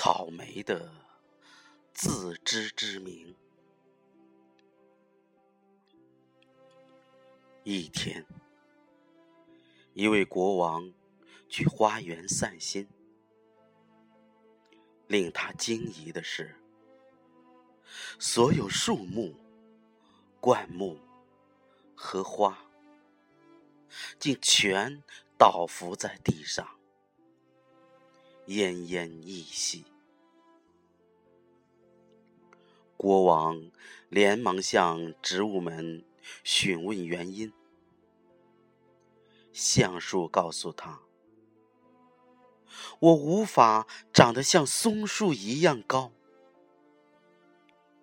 草莓的自知之明。一天，一位国王去花园散心，令他惊疑的是，所有树木、灌木和花，竟全倒伏在地上。奄奄一息，国王连忙向植物们询问原因。橡树告诉他：“我无法长得像松树一样高，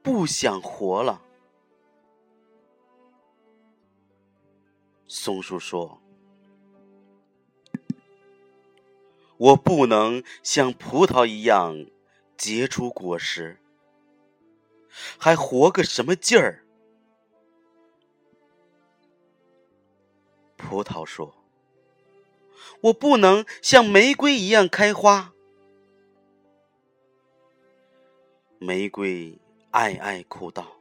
不想活了。”松树说。我不能像葡萄一样结出果实，还活个什么劲儿？葡萄说：“我不能像玫瑰一样开花。”玫瑰哀哀哭道：“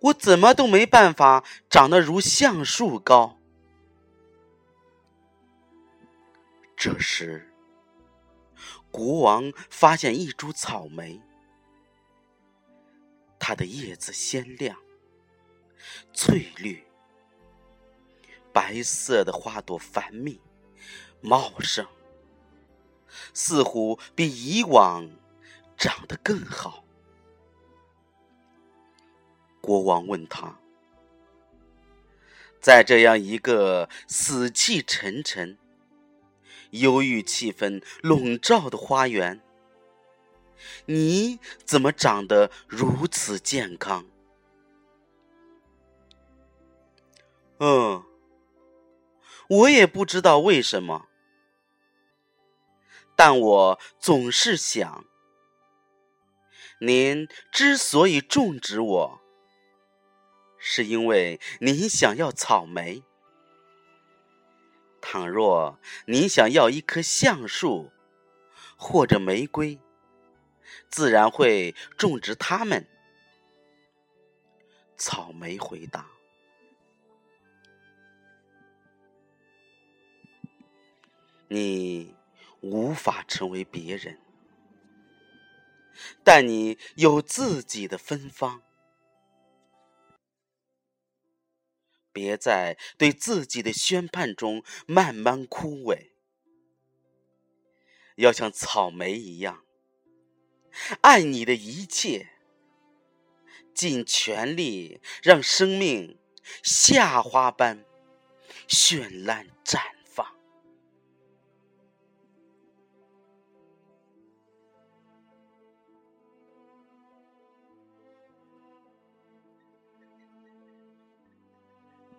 我怎么都没办法长得如橡树高。”这时，国王发现一株草莓，它的叶子鲜亮、翠绿，白色的花朵繁密、茂盛，似乎比以往长得更好。国王问他，在这样一个死气沉沉。忧郁气氛笼罩的花园，你怎么长得如此健康？嗯，我也不知道为什么，但我总是想，您之所以种植我，是因为您想要草莓。倘若你想要一棵橡树，或者玫瑰，自然会种植它们。草莓回答：“你无法成为别人，但你有自己的芬芳。”别在对自己的宣判中慢慢枯萎，要像草莓一样，爱你的一切，尽全力让生命夏花般绚烂绽